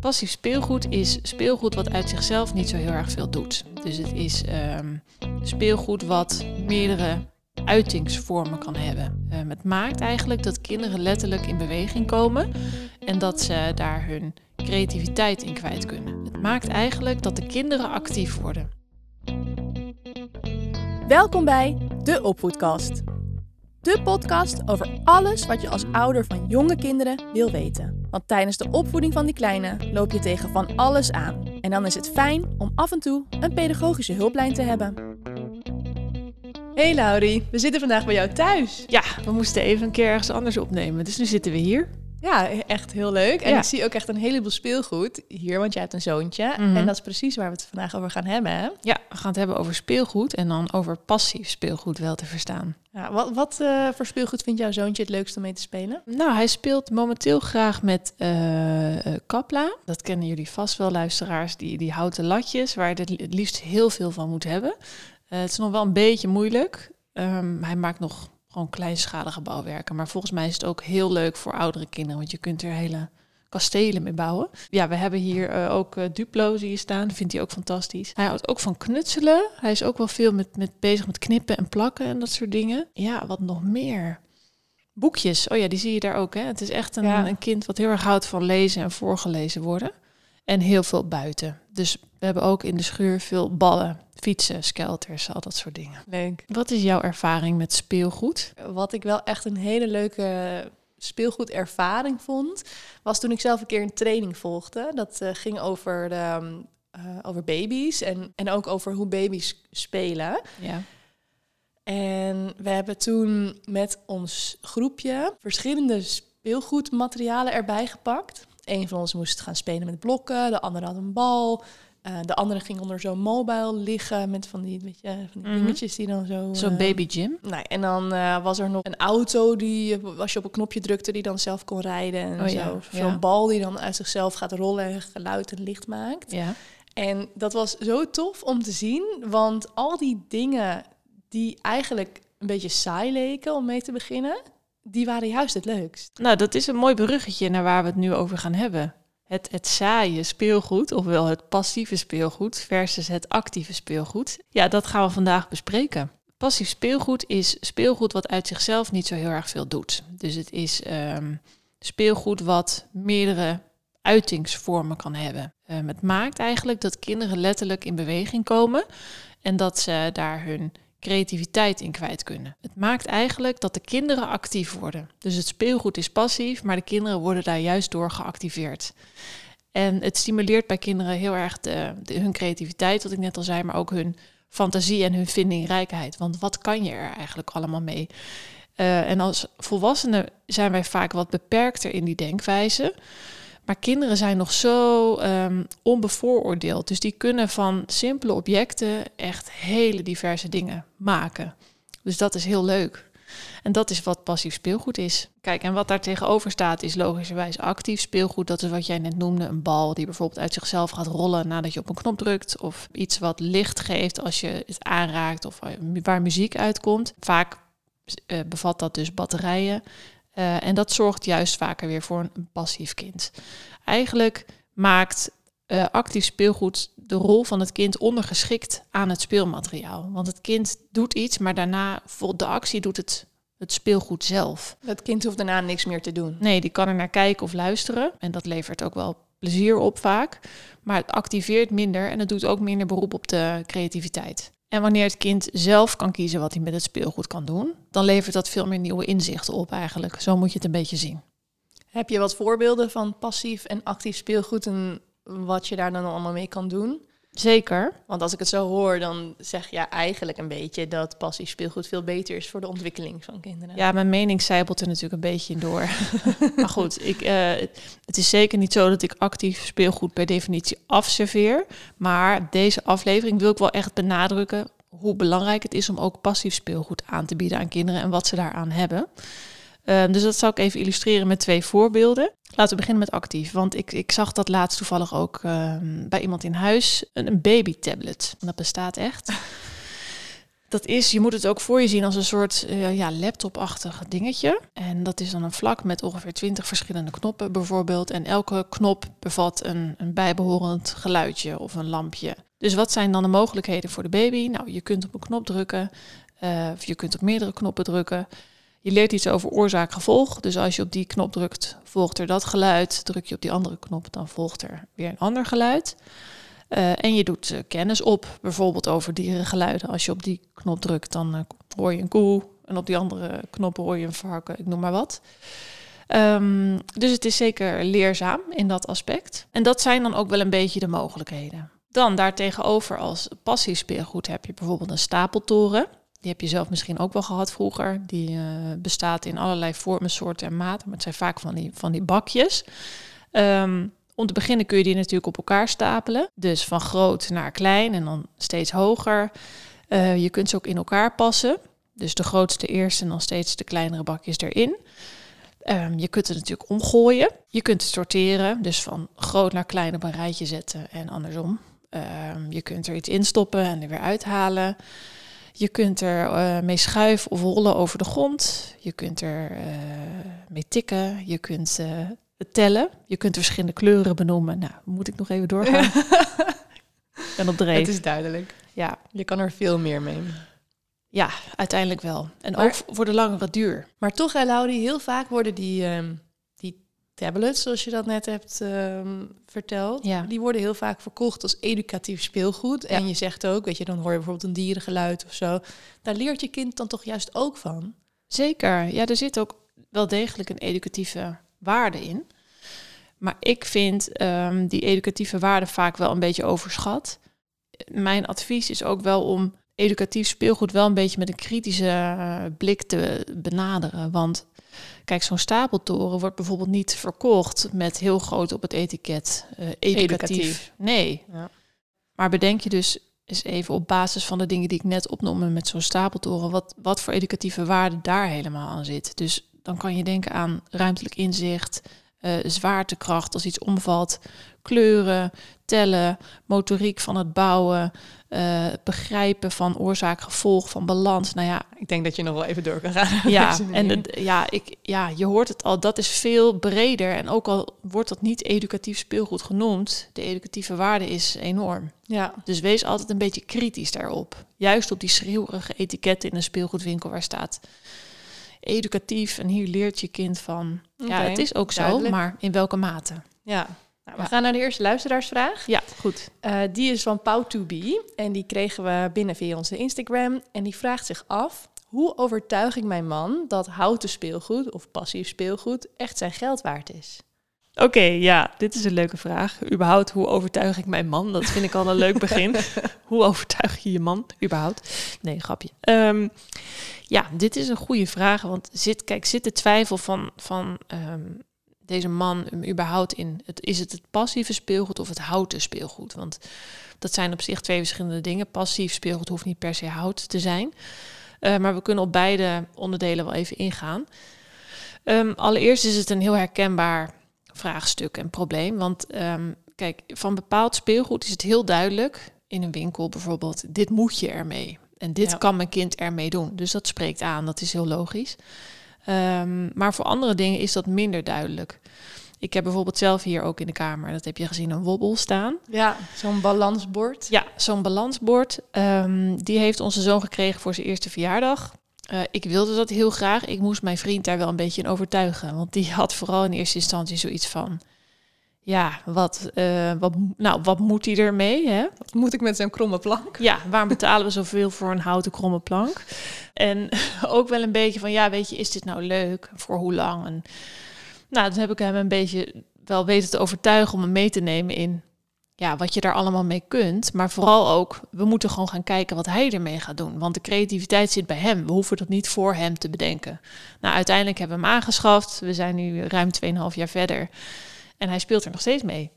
Passief speelgoed is speelgoed wat uit zichzelf niet zo heel erg veel doet. Dus het is ehm, speelgoed wat meerdere uitingsvormen kan hebben. Um, het maakt eigenlijk dat kinderen letterlijk in beweging komen en dat ze daar hun creativiteit in kwijt kunnen. Het maakt eigenlijk dat de kinderen actief worden. Welkom bij de Opvoedkast. De podcast over alles wat je als ouder van jonge kinderen wil weten. Want tijdens de opvoeding van die kleine loop je tegen van alles aan. En dan is het fijn om af en toe een pedagogische hulplijn te hebben. Hey Laurie, we zitten vandaag bij jou thuis. Ja, we moesten even een keer ergens anders opnemen. Dus nu zitten we hier. Ja, echt heel leuk. En Ja. ik zie ook echt een heleboel speelgoed hier, want jij hebt een zoontje. Mhm. En dat is precies waar we het vandaag over gaan hebben. Hè? Ja, we gaan het hebben over speelgoed en dan over passief speelgoed wel te verstaan. Ja, wat wat eh, voor speelgoed vindt jouw zoontje het leukst om mee te spelen? Nou, hij speelt momenteel graag met eh, eh, Kapla. Dat kennen jullie vast wel, luisteraars. Die, die houten latjes, waar je het liefst heel veel van moet hebben. Het is nog wel een beetje moeilijk. Ehm, hij maakt nog gewoon kleinschalige bouwwerken. Maar volgens mij is het ook heel leuk voor oudere kinderen. Want je kunt er hele kastelen mee bouwen. Ja, we hebben hier eh, ook eh, Duplo zie je staan. Vindt hij ook fantastisch. Hij houdt ook van knutselen. Hij is ook wel veel met, met bezig met knippen en plakken en dat soort dingen. Ja, wat nog meer? Boekjes, oh ja, die zie je daar ook. Hè? Het is echt een, Ja. een kind wat heel erg houdt van lezen en voorgelezen worden. En heel veel buiten. Dus we hebben ook in de schuur veel ballen, fietsen, skelters, al dat soort dingen. Leuk. Wat is jouw ervaring met speelgoed? Wat ik wel echt een hele leuke speelgoedervaring vond, was toen ik zelf een keer een training volgde. Dat eh, ging over, de, ehm, eh, over baby's en, en ook over hoe baby's spelen. Ja. En we hebben toen met ons groepje verschillende speelgoedmaterialen erbij gepakt. Een van ons moest gaan spelen met blokken, de andere had een bal. eh, de andere ging onder zo'n mobile liggen met van die, weet je, van die Mhm. dingetjes die dan zo... Zo'n eh, baby gym. Nou, en dan eh, was er nog een auto die, als je op een knopje drukte, die dan zelf kon rijden. En Oh zo. ja, Zo'n ja. bal die dan uit zichzelf gaat rollen en geluid en licht maakt. Ja. En dat was zo tof om te zien, want al die dingen die eigenlijk een beetje saai leken om mee te beginnen, die waren juist het leukst. Nou, dat is een mooi bruggetje naar waar we het nu over gaan hebben. Het, het saaie speelgoed, ofwel het passieve speelgoed versus het actieve speelgoed. Ja, dat gaan we vandaag bespreken. Passief speelgoed is speelgoed wat uit zichzelf niet zo heel erg veel doet. Dus het is ehm, speelgoed wat meerdere uitingsvormen kan hebben. Ehm, het maakt eigenlijk dat kinderen letterlijk in beweging komen en dat ze daar hun creativiteit in kwijt kunnen. Het maakt eigenlijk dat de kinderen actief worden. Dus het speelgoed is passief, maar de kinderen worden daar juist door geactiveerd. En het stimuleert bij kinderen heel erg hun creativiteit, wat ik net al zei, maar ook hun fantasie en hun vindingrijkheid. Want wat kan je er eigenlijk allemaal mee? Eh, en als volwassenen zijn wij vaak wat beperkter in die denkwijze. Maar kinderen zijn nog zo ehm, onbevooroordeeld. Dus die kunnen van simpele objecten echt hele diverse dingen maken. Dus dat is heel leuk. En dat is wat passief speelgoed is. Kijk, en wat daar tegenover staat is logischerwijs actief speelgoed. Dat is wat jij net noemde, een bal die bijvoorbeeld uit zichzelf gaat rollen nadat je op een knop drukt. Of iets wat licht geeft als je het aanraakt of waar muziek uitkomt. Vaak eh, bevat dat dus batterijen. Eh, en dat zorgt juist vaker weer voor een, een passief kind. Eigenlijk maakt eh, actief speelgoed de rol van het kind ondergeschikt aan het speelmateriaal. Want het kind doet iets, maar daarna, vol de actie doet het, het speelgoed zelf. Het kind hoeft daarna niks meer te doen. Nee, die kan er naar kijken of luisteren. En dat levert ook wel plezier op vaak. Maar het activeert minder en het doet ook minder beroep op de creativiteit. En wanneer het kind zelf kan kiezen wat hij met het speelgoed kan doen, dan levert dat veel meer nieuwe inzichten op eigenlijk. Zo moet je het een beetje zien. Heb je wat voorbeelden van passief en actief speelgoed en wat je daar dan allemaal mee kan doen? Zeker. Want als ik het zo hoor, dan zeg je eigenlijk een beetje dat passief speelgoed veel beter is voor de ontwikkeling van kinderen. Ja, mijn mening zijpelt er natuurlijk een beetje in door. maar goed, ik, eh, het is zeker niet zo dat ik actief speelgoed per definitie afserveer. Maar deze aflevering wil ik wel echt benadrukken hoe belangrijk het is om ook passief speelgoed aan te bieden aan kinderen en wat ze daaraan hebben. Ehm, dus dat zal ik even illustreren met twee voorbeelden. Laten we beginnen met actief, want ik, ik zag dat laatst toevallig ook ehm, bij iemand in huis, een, een baby tablet. En dat bestaat echt. Dat is, je moet het ook voor je zien als een soort uh, ja, laptopachtig dingetje. En dat is dan een vlak met ongeveer 20 verschillende knoppen bijvoorbeeld. En elke knop bevat een, een bijbehorend geluidje of een lampje. Dus wat zijn dan de mogelijkheden voor de baby? Nou, je kunt op een knop drukken, uh, of je kunt op meerdere knoppen drukken. Je leert iets over oorzaak-gevolg. Dus als je op die knop drukt, volgt er dat geluid. Druk je op die andere knop, dan volgt er weer een ander geluid. Uh, en je doet uh, kennis op, bijvoorbeeld over dierengeluiden. Als je op die knop drukt, dan uh, hoor je een koe. En op die andere knop hoor je een varken, ik noem maar wat. Um, dus het is zeker leerzaam in dat aspect. En dat zijn dan ook wel een beetje de mogelijkheden. Dan daartegenover als passief speelgoed heb je bijvoorbeeld een stapeltoren. Die heb je zelf misschien ook wel gehad vroeger. Die uh, bestaat in allerlei vormen, soorten en maten. Maar het zijn vaak van die, van die bakjes. Um, om te beginnen kun je die natuurlijk op elkaar stapelen. Dus van groot naar klein en dan steeds hoger. Uh, je kunt ze ook in elkaar passen. Dus de grootste eerst en dan steeds de kleinere bakjes erin. Um, je kunt het natuurlijk omgooien. Je kunt het sorteren, dus van groot naar klein op een rijtje zetten en andersom. Um, je kunt er iets instoppen en er weer uithalen. Je kunt er uh, mee schuiven of rollen over de grond. Je kunt er uh, mee tikken. Je kunt uh, tellen. Je kunt verschillende kleuren benoemen. Nou, moet ik nog even doorgaan? en op dreef. Het is duidelijk. Ja. Je kan er veel meer mee. Ja, uiteindelijk wel. En maar, ook voor de langere duur. Maar toch, Laudie, heel vaak worden die, um, die tablets, zoals je dat net hebt um, verteld, ja. die worden heel vaak verkocht als educatief speelgoed. Ja. En je zegt ook, weet je, dan hoor je bijvoorbeeld een dierengeluid of zo. Daar leert je kind dan toch juist ook van? Zeker. Ja, er zit ook wel degelijk een educatieve waarde in. Maar ik vind um, die educatieve waarde vaak wel een beetje overschat. Mijn advies is ook wel om educatief speelgoed wel een beetje met een kritische uh, blik te benaderen. Want kijk, zo'n stapeltoren wordt bijvoorbeeld niet verkocht met heel groot op het etiket uh, educatief. Educatief. Nee. Ja. Maar bedenk je dus eens even op basis van de dingen die ik net opnoemde met zo'n stapeltoren, wat, wat voor educatieve waarde daar helemaal aan zit. Dus dan kan je denken aan ruimtelijk inzicht, uh, zwaartekracht als iets omvalt, kleuren, tellen, motoriek van het bouwen, uh, begrijpen van oorzaak-gevolg, van balans. Nou ja, ik denk dat je nog wel even door kan gaan. Ja, en ja, ik, ja, je hoort het al, dat is veel breder. En ook al wordt dat niet educatief speelgoed genoemd, de educatieve waarde is enorm. Ja. Dus wees altijd een beetje kritisch daarop. Juist op die schreeuwerige etiketten in een speelgoedwinkel waar staat educatief en hier leert je kind van. Okay, ja, het is ook duidelijk. zo, maar in welke mate? Ja. Nou, we ja. gaan naar de eerste luisteraarsvraag. Ja, goed. Uh, die is van Pau2B en die kregen we binnen via onze Instagram. En die vraagt zich af, hoe overtuig ik mijn man dat houten speelgoed of passief speelgoed echt zijn geld waard is? Oké, okay, ja, dit is een leuke vraag. Überhaupt, hoe overtuig ik mijn man? Dat vind ik al een leuk begin. hoe overtuig je je man? Überhaupt. Nee, grapje. Um, ja, dit is een goede vraag. Want zit, kijk, zit de twijfel van, van um, deze man überhaupt in? Het, is het het passieve speelgoed of het houten speelgoed? Want dat zijn op zich twee verschillende dingen. Passief speelgoed hoeft niet per se hout te zijn. Uh, maar we kunnen op beide onderdelen wel even ingaan. Um, allereerst is het een heel herkenbaar vraagstuk en probleem. Want um, kijk, van bepaald speelgoed is het heel duidelijk in een winkel bijvoorbeeld, dit moet je ermee. En dit ja. kan mijn kind ermee doen. Dus dat spreekt aan, dat is heel logisch. Um, maar voor andere dingen is dat minder duidelijk. Ik heb bijvoorbeeld zelf hier ook in de kamer, dat heb je gezien, een wobbel staan. Ja, zo'n balansbord. Ja, zo'n balansbord. Um, die heeft onze zoon gekregen voor zijn eerste verjaardag. Uh, ik wilde dat heel graag. Ik moest mijn vriend daar wel een beetje in overtuigen. Want die had vooral in eerste instantie zoiets van... Ja, wat, uh, wat, nou, wat moet hij ermee? Hè? Wat moet ik met zo'n kromme plank? Ja, waarom betalen we zoveel voor een houten kromme plank? En ook wel een beetje van, ja, weet je, is dit nou leuk? Voor hoe lang? En, nou, dan heb ik hem een beetje wel weten te overtuigen om hem mee te nemen in ja, wat je daar allemaal mee kunt. Maar vooral ook, we moeten gewoon gaan kijken wat hij ermee gaat doen. Want de creativiteit zit bij hem. We hoeven dat niet voor hem te bedenken. Nou, uiteindelijk hebben we hem aangeschaft. We zijn nu ruim 2,5 jaar verder. En hij speelt er nog steeds mee.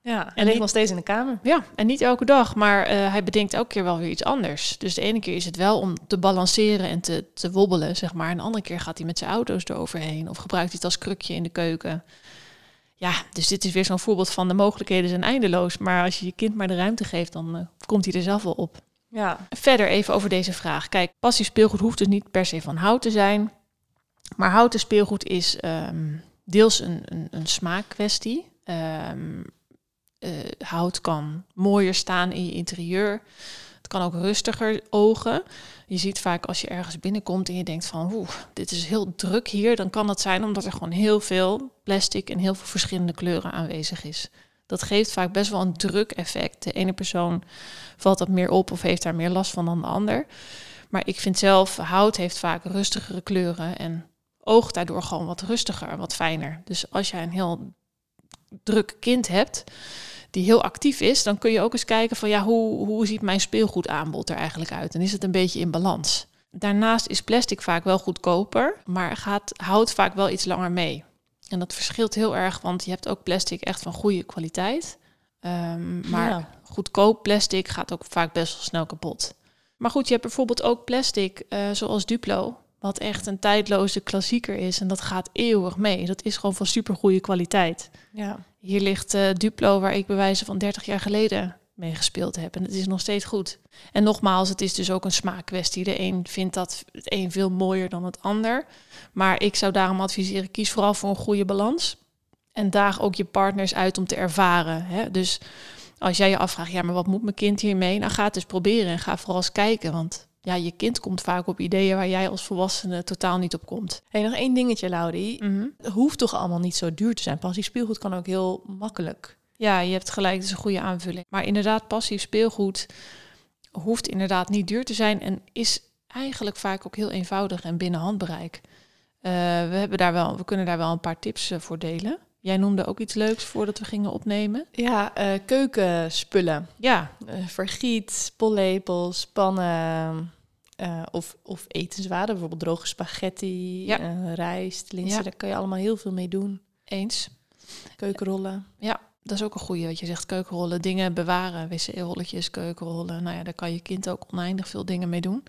Ja, en ligt nog steeds in de kamer. Ja, en niet elke dag, maar uh, hij bedenkt elke keer wel weer iets anders. Dus de ene keer is het wel om te balanceren en te, te wobbelen, zeg maar. En de andere keer gaat hij met zijn auto's eroverheen of gebruikt hij het als krukje in de keuken. Ja, dus dit is weer zo'n voorbeeld van de mogelijkheden zijn eindeloos. Maar als je je kind maar de ruimte geeft, dan uh, komt hij er zelf wel op. Ja. Verder even over deze vraag. Kijk, passief speelgoed hoeft dus niet per se van hout te zijn. Maar houten speelgoed is ehm, deels een, een, een smaakkwestie. Ehm, eh, hout kan mooier staan in je interieur. Het kan ook rustiger ogen. Je ziet vaak als je ergens binnenkomt en je denkt van, oeh, dit is heel druk hier. Dan kan dat zijn omdat er gewoon heel veel plastic en heel veel verschillende kleuren aanwezig is. Dat geeft vaak best wel een druk effect. De ene persoon valt dat meer op of heeft daar meer last van dan de ander. Maar ik vind zelf, hout heeft vaak rustigere kleuren en oogt daardoor gewoon wat rustiger en wat fijner. Dus als jij een heel druk kind hebt die heel actief is, dan kun je ook eens kijken van ja, hoe, hoe ziet mijn speelgoedaanbod er eigenlijk uit? En is het een beetje in balans? Daarnaast is plastic vaak wel goedkoper, maar gaat hout vaak wel iets langer mee. En dat verschilt heel erg, want je hebt ook plastic echt van goede kwaliteit. Ehm, maar Ja. goedkoop plastic gaat ook vaak best wel snel kapot. Maar goed, je hebt bijvoorbeeld ook plastic eh, zoals Duplo, wat echt een tijdloze klassieker is. En dat gaat eeuwig mee. Dat is gewoon van super goede kwaliteit. Ja. Hier ligt eh, Duplo, waar ik bij wijze van 30 jaar geleden mee gespeeld heb. En het is nog steeds goed. En nogmaals, het is dus ook een smaakkwestie. De een vindt dat het een veel mooier dan het ander. Maar ik zou daarom adviseren, kies vooral voor een goede balans. En daag ook je partners uit om te ervaren. Hè? Dus als jij je afvraagt, ja, maar wat moet mijn kind hiermee? Nou, ga het dus proberen en ga vooral eens kijken. Want ja, je kind komt vaak op ideeën waar jij als volwassene totaal niet op komt. Hey, nog één dingetje, Laurie. Het hoeft toch allemaal niet zo duur te zijn. Passief speelgoed kan ook heel makkelijk. Ja, je hebt gelijk, het is een goede aanvulling. Maar inderdaad, passief speelgoed hoeft inderdaad niet duur te zijn en is eigenlijk vaak ook heel eenvoudig en binnen handbereik. Eh, we, hebben daar wel, we kunnen daar wel een paar tips eh, voor delen. Jij noemde ook iets leuks voordat we gingen opnemen. Ja, eh, keukenspullen. Ja, vergiet, pollepels, pannen eh, of, of etenswaren. Bijvoorbeeld droge spaghetti, Ja. eh, rijst, linzen. Ja. Daar kan je allemaal heel veel mee doen. eens. Keukenrollen. Ja, dat is ook een goede. Wat je zegt, keukenrollen, dingen bewaren, wc-rolletjes, keukenrollen. Nou ja, daar kan je kind ook oneindig veel dingen mee doen.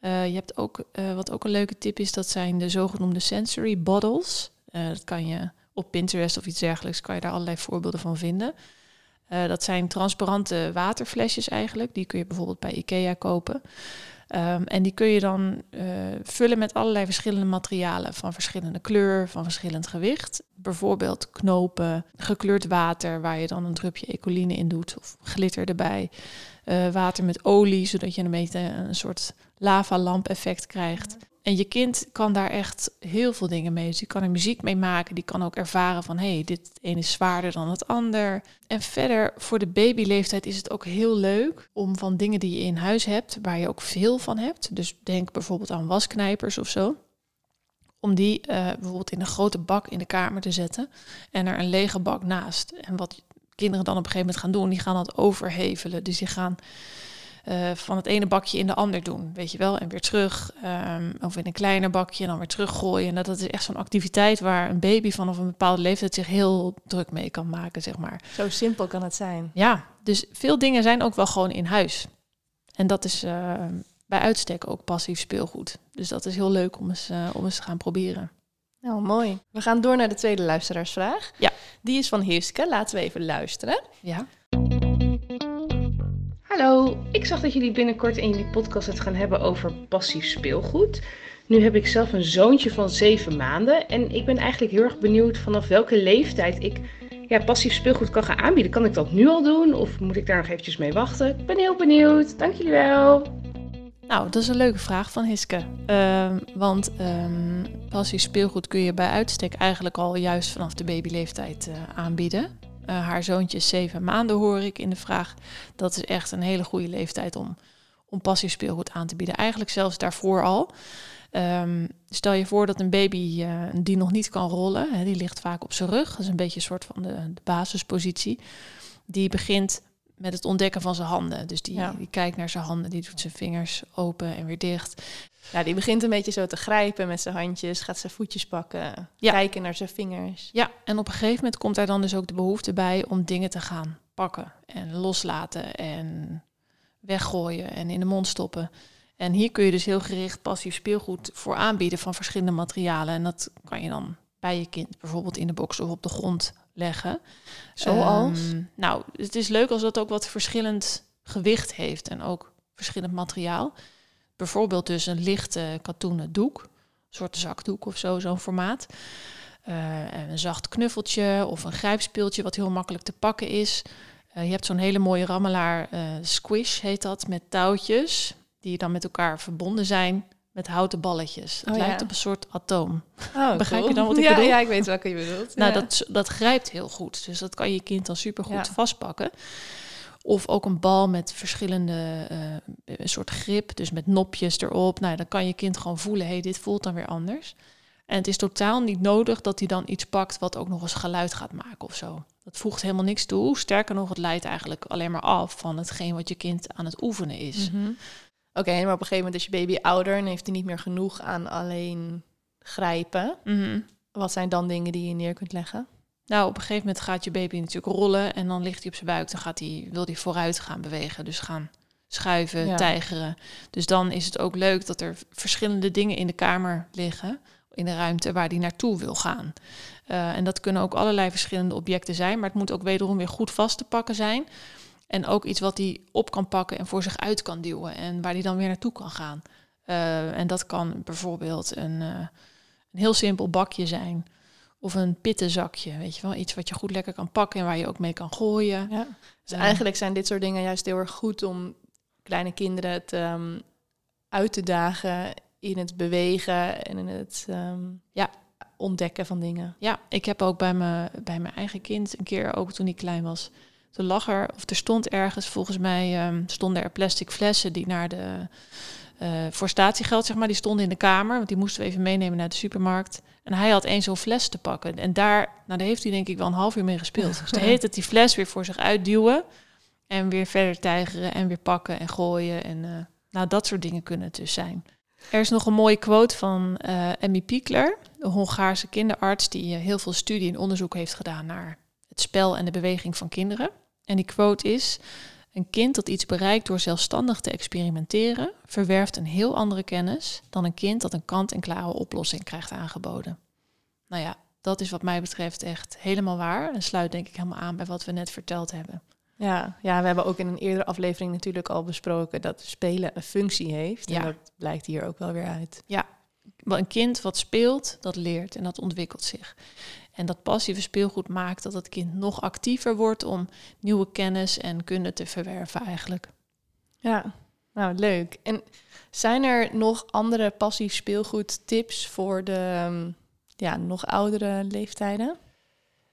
Eh, je hebt ook, wat ook een leuke tip is, dat zijn de zogenoemde sensory bottles. Dat kan je op Pinterest of iets dergelijks, kan je daar allerlei voorbeelden van vinden. Dat zijn transparante waterflesjes eigenlijk. Die kun je bijvoorbeeld bij Ikea kopen. Ehm, en die kun je dan eh, vullen met allerlei verschillende materialen. Van verschillende kleur, van verschillend gewicht. Bijvoorbeeld knopen, gekleurd water waar je dan een drupje ecoline in doet. Of glitter erbij. Eh, water met olie, zodat je een beetje een soort lavalamp effect krijgt. En je kind kan daar echt heel veel dingen mee. Dus die kan er muziek mee maken. Die kan ook ervaren van, hé, hey, dit een is zwaarder dan het ander. En verder, voor de babyleeftijd is het ook heel leuk om van dingen die je in huis hebt, waar je ook veel van hebt. Dus denk bijvoorbeeld aan wasknijpers of zo. Om die eh, bijvoorbeeld in een grote bak in de kamer te zetten en er een lege bak naast. En wat kinderen dan op een gegeven moment gaan doen, die gaan dat overhevelen. Dus die gaan eh, van het ene bakje in de ander doen, weet je wel, en weer terug. ehm, of in een kleiner bakje en dan weer teruggooien. En dat, dat is echt zo'n activiteit waar een baby vanaf een bepaalde leeftijd zich heel druk mee kan maken, zeg maar. Zo simpel kan het zijn. Ja, dus veel dingen zijn ook wel gewoon in huis. En dat is eh, bij uitstek ook passief speelgoed. Dus dat is heel leuk om eens, eh, om eens te gaan proberen. Nou, mooi. We gaan door naar de tweede luisteraarsvraag. Ja. Die is van Hiske. Laten we even luisteren. Ja. Hallo, ik zag dat jullie binnenkort in jullie podcast het gaan hebben over passief speelgoed. Nu heb ik zelf een zoontje van 7 maanden en ik ben eigenlijk heel erg benieuwd vanaf welke leeftijd ik ja, passief speelgoed kan gaan aanbieden. Kan ik dat nu al doen of moet ik daar nog eventjes mee wachten? Ik ben heel benieuwd. Dank jullie wel. Nou, dat is een leuke vraag van Hiske. Ehm, want ehm passief speelgoed kun je bij uitstek eigenlijk al juist vanaf de babyleeftijd eh, aanbieden. Eh, haar zoontje is zeven maanden, hoor ik in de vraag. Dat is echt een hele goede leeftijd om, om passief speelgoed aan te bieden. Eigenlijk zelfs daarvoor al. Ehm, stel je voor dat een baby eh, die nog niet kan rollen, hè, die ligt vaak op zijn rug. Dat is een beetje een soort van de, de basispositie. Die begint met het ontdekken van zijn handen. Dus die, Ja. die kijkt naar zijn handen, die doet zijn vingers open en weer dicht. Ja, die begint een beetje zo te grijpen met zijn handjes, gaat zijn voetjes pakken, Ja. kijken naar zijn vingers. Ja, en op een gegeven moment komt daar dan dus ook de behoefte bij om dingen te gaan pakken en loslaten en weggooien en in de mond stoppen. En hier kun je dus heel gericht passief speelgoed voor aanbieden van verschillende materialen. En dat kan je dan bij je kind bijvoorbeeld in de box of op de grond leggen. Zoals? Ehm, nou, het is leuk als dat ook wat verschillend gewicht heeft en ook verschillend materiaal. Bijvoorbeeld dus een lichte katoenen doek, een soort zakdoek of zo, zo'n formaat. Uh, een zacht knuffeltje of een grijpspeeltje wat heel makkelijk te pakken is. Uh, je hebt zo'n hele mooie rammelaar, uh, squish heet dat, met touwtjes die dan met elkaar verbonden zijn met houten balletjes. Het Oh, lijkt ja. op een soort atoom. Oh, Begrijp cool. je dan wat ik ja, bedoel? Ja, ik weet welke je bedoelt. Nou, Ja. dat, dat grijpt heel goed. Dus dat kan je kind dan super goed vastpakken. Of ook een bal met verschillende, een soort grip, dus met nopjes erop. Nou, dan kan je kind gewoon voelen, hey, dit voelt dan weer anders. En het is totaal niet nodig dat hij dan iets pakt wat ook nog eens geluid gaat maken of zo. Dat voegt helemaal niks toe. Sterker nog, het leidt eigenlijk alleen maar af van hetgeen wat je kind aan het oefenen is. Mhm. Oké, maar op een gegeven moment is je baby ouder en heeft hij niet meer genoeg aan alleen grijpen. Mhm. Wat zijn dan dingen die je neer kunt leggen? Nou, op een gegeven moment gaat je baby natuurlijk rollen en dan ligt hij op zijn buik. Dan gaat hij, wil hij vooruit gaan bewegen, dus gaan schuiven, Ja. tijgeren. Dus dan is het ook leuk dat er verschillende dingen in de kamer liggen, in de ruimte waar hij naartoe wil gaan. Eh, en dat kunnen ook allerlei verschillende objecten zijn, maar het moet ook wederom weer goed vast te pakken zijn. En ook iets wat hij op kan pakken en voor zich uit kan duwen en waar hij dan weer naartoe kan gaan. Eh, en dat kan bijvoorbeeld een, eh, een heel simpel bakje zijn. Of een pittenzakje, weet je wel. Iets wat je goed lekker kan pakken en waar je ook mee kan gooien. Ja. Dus Ja. eigenlijk zijn dit soort dingen juist heel erg goed om kleine kinderen het ehm, uit te dagen in het bewegen en in het ehm, Ja. ontdekken van dingen. Ja, ik heb ook bij, me, bij mijn eigen kind een keer, ook toen hij klein was, toen lag er, of er stond ergens, volgens mij ehm, stonden er plastic flessen die naar de, eh, voor statiegeld, zeg maar, die stonden in de kamer, want die moesten we even meenemen naar de supermarkt. En hij had één zo'n fles te pakken. En daar, nou, daar heeft hij denk ik wel een half uur mee gespeeld. Dus de heet het die fles weer voor zich uitduwen en weer verder tijgeren en weer pakken en gooien. En eh, nou, dat soort dingen kunnen het dus zijn. Er is nog een mooie quote van eh Emmy Piekler, de Hongaarse kinderarts die eh, heel veel studie en onderzoek heeft gedaan naar het spel en de beweging van kinderen. En die quote is: Een kind dat iets bereikt door zelfstandig te experimenteren, verwerft een heel andere kennis dan een kind dat een kant-en-klare oplossing krijgt aangeboden. Nou ja, dat is wat mij betreft echt helemaal waar en sluit denk ik helemaal aan bij wat we net verteld hebben. Ja, ja, we hebben ook in een eerdere aflevering natuurlijk al besproken dat spelen een functie heeft. Ja. En dat blijkt hier ook wel weer uit. Maar een kind wat speelt, dat leert en dat ontwikkelt zich. En dat passieve speelgoed maakt dat het kind nog actiever wordt om nieuwe kennis en kunde te verwerven eigenlijk. Ja, nou leuk. En zijn er nog andere passief speelgoed tips voor de ehm, ja, nog oudere leeftijden?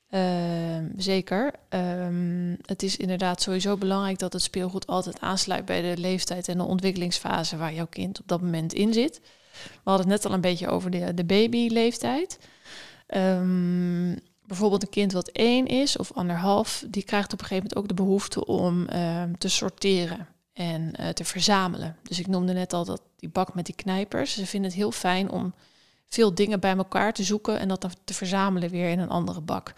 Ehm, zeker. Ehm, het is inderdaad sowieso belangrijk dat het speelgoed altijd aansluit bij de leeftijd en de ontwikkelingsfase waar jouw kind op dat moment in zit. We hadden het net al een beetje over de, de babyleeftijd. Ehm, bijvoorbeeld een kind wat één is of anderhalf, die krijgt op een gegeven moment ook de behoefte om ehm, te sorteren en eh, te verzamelen. Dus ik noemde net al dat die bak met die knijpers. Ze vinden het heel fijn om veel dingen bij elkaar te zoeken en dat dan te verzamelen weer in een andere bak.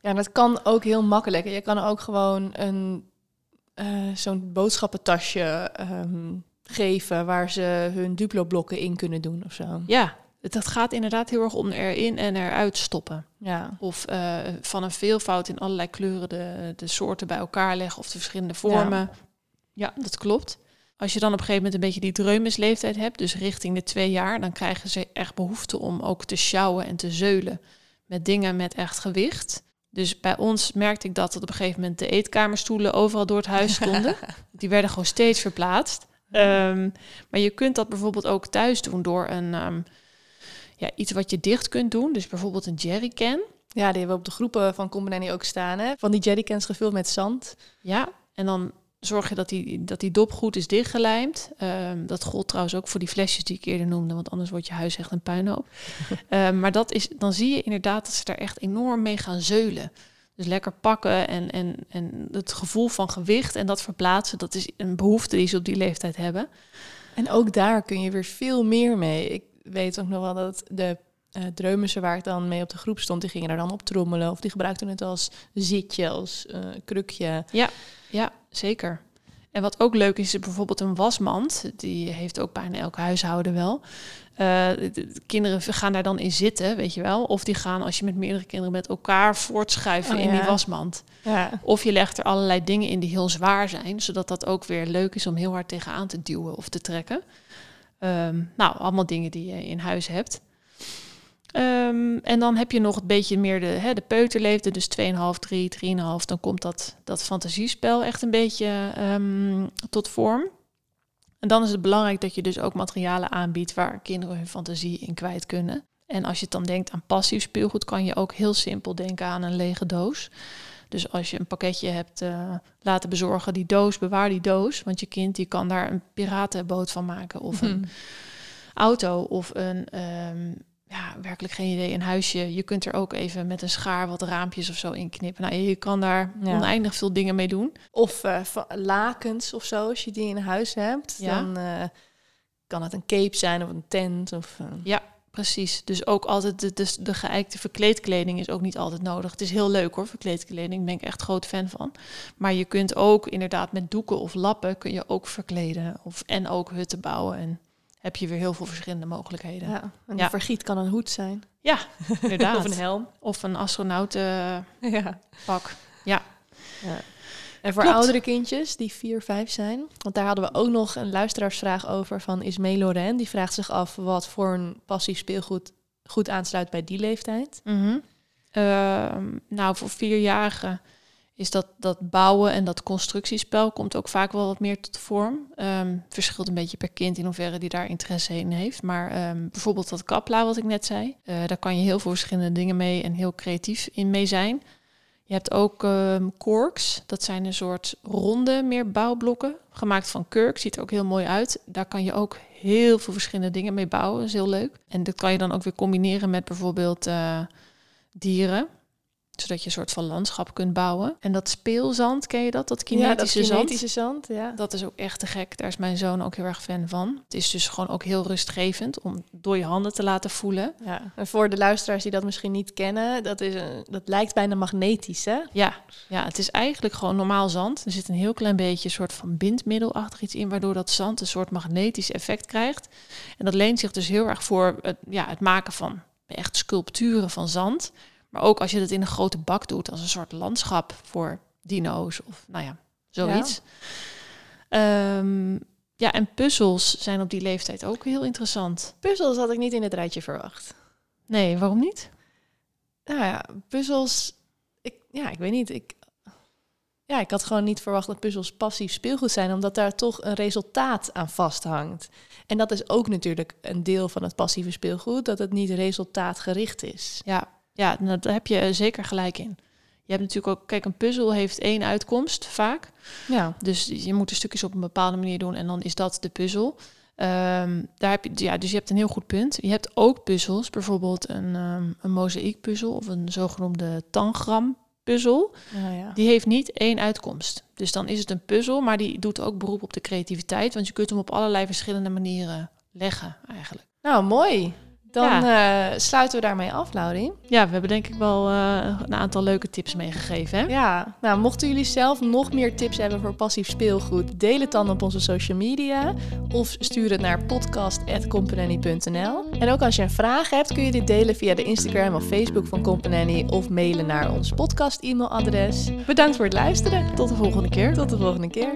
Ja, dat kan ook heel makkelijk. Je kan ook gewoon een eh, zo'n boodschappentasje ehm, geven waar ze hun Duplo-blokken in kunnen doen of zo. Ja, dat gaat inderdaad heel erg om erin en eruit stoppen. Ja, Of eh, van een veelvoud in allerlei kleuren de, de soorten bij elkaar leggen of de verschillende vormen. Ja. dat klopt. Als je dan op een gegeven moment een beetje die dreumisleeftijd hebt, dus richting de twee jaar, dan krijgen ze echt behoefte om ook te sjouwen en te zeulen met dingen met echt gewicht. Dus bij ons merkte ik dat, dat op een gegeven moment de eetkamerstoelen overal door het huis stonden. Die werden gewoon steeds verplaatst. Ehm, maar je kunt dat bijvoorbeeld ook thuis doen door een, ehm, ja, iets wat je dicht kunt doen. Dus bijvoorbeeld een jerrycan. ja die hebben we op de groepen van Combinani ook staan. Hè? Van die jerrycans gevuld met zand. Ja, en dan zorg je dat die, dat die dop goed is dichtgelijmd. Ehm, dat gold trouwens ook voor die flesjes die ik eerder noemde, want anders wordt je huis echt een puinhoop. Ehm, maar dat is, dan zie je inderdaad dat ze daar echt enorm mee gaan zeulen. Dus lekker pakken en, en, en het gevoel van gewicht en dat verplaatsen, dat is een behoefte die ze op die leeftijd hebben. En ook daar kun je weer veel meer mee. Ik weet ook nog wel dat de eh dreumissen waar ik dan mee op de groep stond, die gingen daar dan op trommelen. Of die gebruikten het als zitje, als eh, krukje. Ja, zeker. En wat ook leuk is, is bijvoorbeeld een wasmand. Die heeft ook bijna elk huishouden wel. Uh, de, kinderen gaan daar dan in zitten, weet je wel. Of die gaan, als je met meerdere kinderen met elkaar voortschuiven Oh, in die ja. wasmand. Ja. Of je legt er allerlei dingen in die heel zwaar zijn, zodat dat ook weer leuk is om heel hard tegenaan te duwen of te trekken. Ehm, nou, allemaal dingen die je in huis hebt. Ehm, en dan heb je nog een beetje meer de, hè, de peuterleefde, dus 2,5, 3, 3,5. Dan komt dat, dat fantasiespel echt een beetje ehm, tot vorm. En dan is het belangrijk dat je dus ook materialen aanbiedt waar kinderen hun fantasie in kwijt kunnen. En als je dan denkt aan passief speelgoed, kan je ook heel simpel denken aan een lege doos. Dus als je een pakketje hebt eh, laten bezorgen, die doos, bewaar die doos. Want je kind die kan daar een piratenboot van maken. Of een Hm. auto of een, ehm, ja, werkelijk geen idee, een huisje. Je kunt er ook even met een schaar wat raampjes of zo in knippen. Nou, je kan daar Ja. oneindig veel dingen mee doen. Of eh, lakens of zo, als je die in huis hebt. Ja. Dan eh, kan het een cape zijn of een tent. Of, Ja, precies. Dus ook altijd de, de, de geëikte verkleedkleding is ook niet altijd nodig. Het is heel leuk hoor, verkleedkleding. Daar ben ik echt groot fan van. Maar je kunt ook inderdaad met doeken of lappen kun je ook verkleden. Of, en ook hutten bouwen. En heb je weer heel veel verschillende mogelijkheden. ja. En Ja. de vergiet kan een hoed zijn. Ja, inderdaad. Of een helm. Of een astronautenpak. Ja. En voor Klopt. oudere kindjes die 4, 5 zijn. Want daar hadden we ook nog een luisteraarsvraag over van Ismee Loren. Die vraagt zich af wat voor een passief speelgoed goed aansluit bij die leeftijd. Mhm. Ehm, nou, voor vierjarigen is dat, dat bouwen en dat constructiespel komt ook vaak wel wat meer tot vorm. Ehm, verschilt een beetje per kind in hoeverre die daar interesse in heeft. Maar ehm, bijvoorbeeld dat kapla wat ik net zei, eh, daar kan je heel veel verschillende dingen mee en heel creatief in mee zijn. Je hebt ook ehm korks, dat zijn een soort ronde meer bouwblokken, gemaakt van kurk, ziet er ook heel mooi uit. Daar kan je ook heel veel verschillende dingen mee bouwen, dat is heel leuk. En dat kan je dan ook weer combineren met bijvoorbeeld eh, dieren, zodat je een soort van landschap kunt bouwen. En dat speelzand, ken je dat? Dat kinetische, dat zand? kinetische zand. Ja. Dat is ook echt te gek. Daar is mijn zoon ook heel erg fan van. Het is dus gewoon ook heel rustgevend om door je handen te laten voelen. Ja. En voor de luisteraars die dat misschien niet kennen, dat, is een, dat lijkt bijna magnetisch, hè? Ja, ja, het is eigenlijk gewoon normaal zand. Er zit een heel klein beetje een soort van bindmiddelachtig iets in, waardoor dat zand een soort magnetisch effect krijgt. En dat leent zich dus heel erg voor het, ja, het maken van echt sculpturen van zand. Maar ook als je dat in een grote bak doet, als een soort landschap voor dino's of nou ja, zoiets. Ehm, ja, en puzzels zijn op die leeftijd ook heel interessant. Puzzels had ik niet in het rijtje verwacht. Nee, waarom niet? Nou ja, puzzels. Ik, ja, ik weet niet. Ik, ja, ik had gewoon niet verwacht dat puzzels passief speelgoed zijn, omdat daar toch een resultaat aan vasthangt. En dat is ook natuurlijk een deel van het passieve speelgoed, dat het niet resultaatgericht is. Ja, ja, daar heb je eh, zeker gelijk in. Je hebt natuurlijk ook, kijk, een puzzel heeft één uitkomst vaak. Ja, Dus je moet de stukjes op een bepaalde manier doen en dan is dat de puzzel. Ehm, daar heb je, ja, dus je hebt een heel goed punt. Je hebt ook puzzels, bijvoorbeeld een, ehm een mozaïekpuzzel of een zogenoemde tangram-puzzel. nou ja. Die heeft niet één uitkomst. Dus dan is het een puzzel, maar die doet ook beroep op de creativiteit, want je kunt hem op allerlei verschillende manieren leggen eigenlijk. Nou, mooi. Dan eh, sluiten we daarmee af, Laurie. Ja, we hebben denk ik wel eh, een aantal leuke tips meegegeven. Hè? Ja, nou, mochten jullie zelf nog meer tips hebben voor passief speelgoed, deel het dan op onze social media of stuur het naar podcast.companany.nl. En ook als je een vraag hebt, kun je dit delen via de Instagram of Facebook van Companany of mailen naar ons podcast-e-mailadres. Bedankt voor het luisteren. Tot de volgende keer. Tot de volgende keer.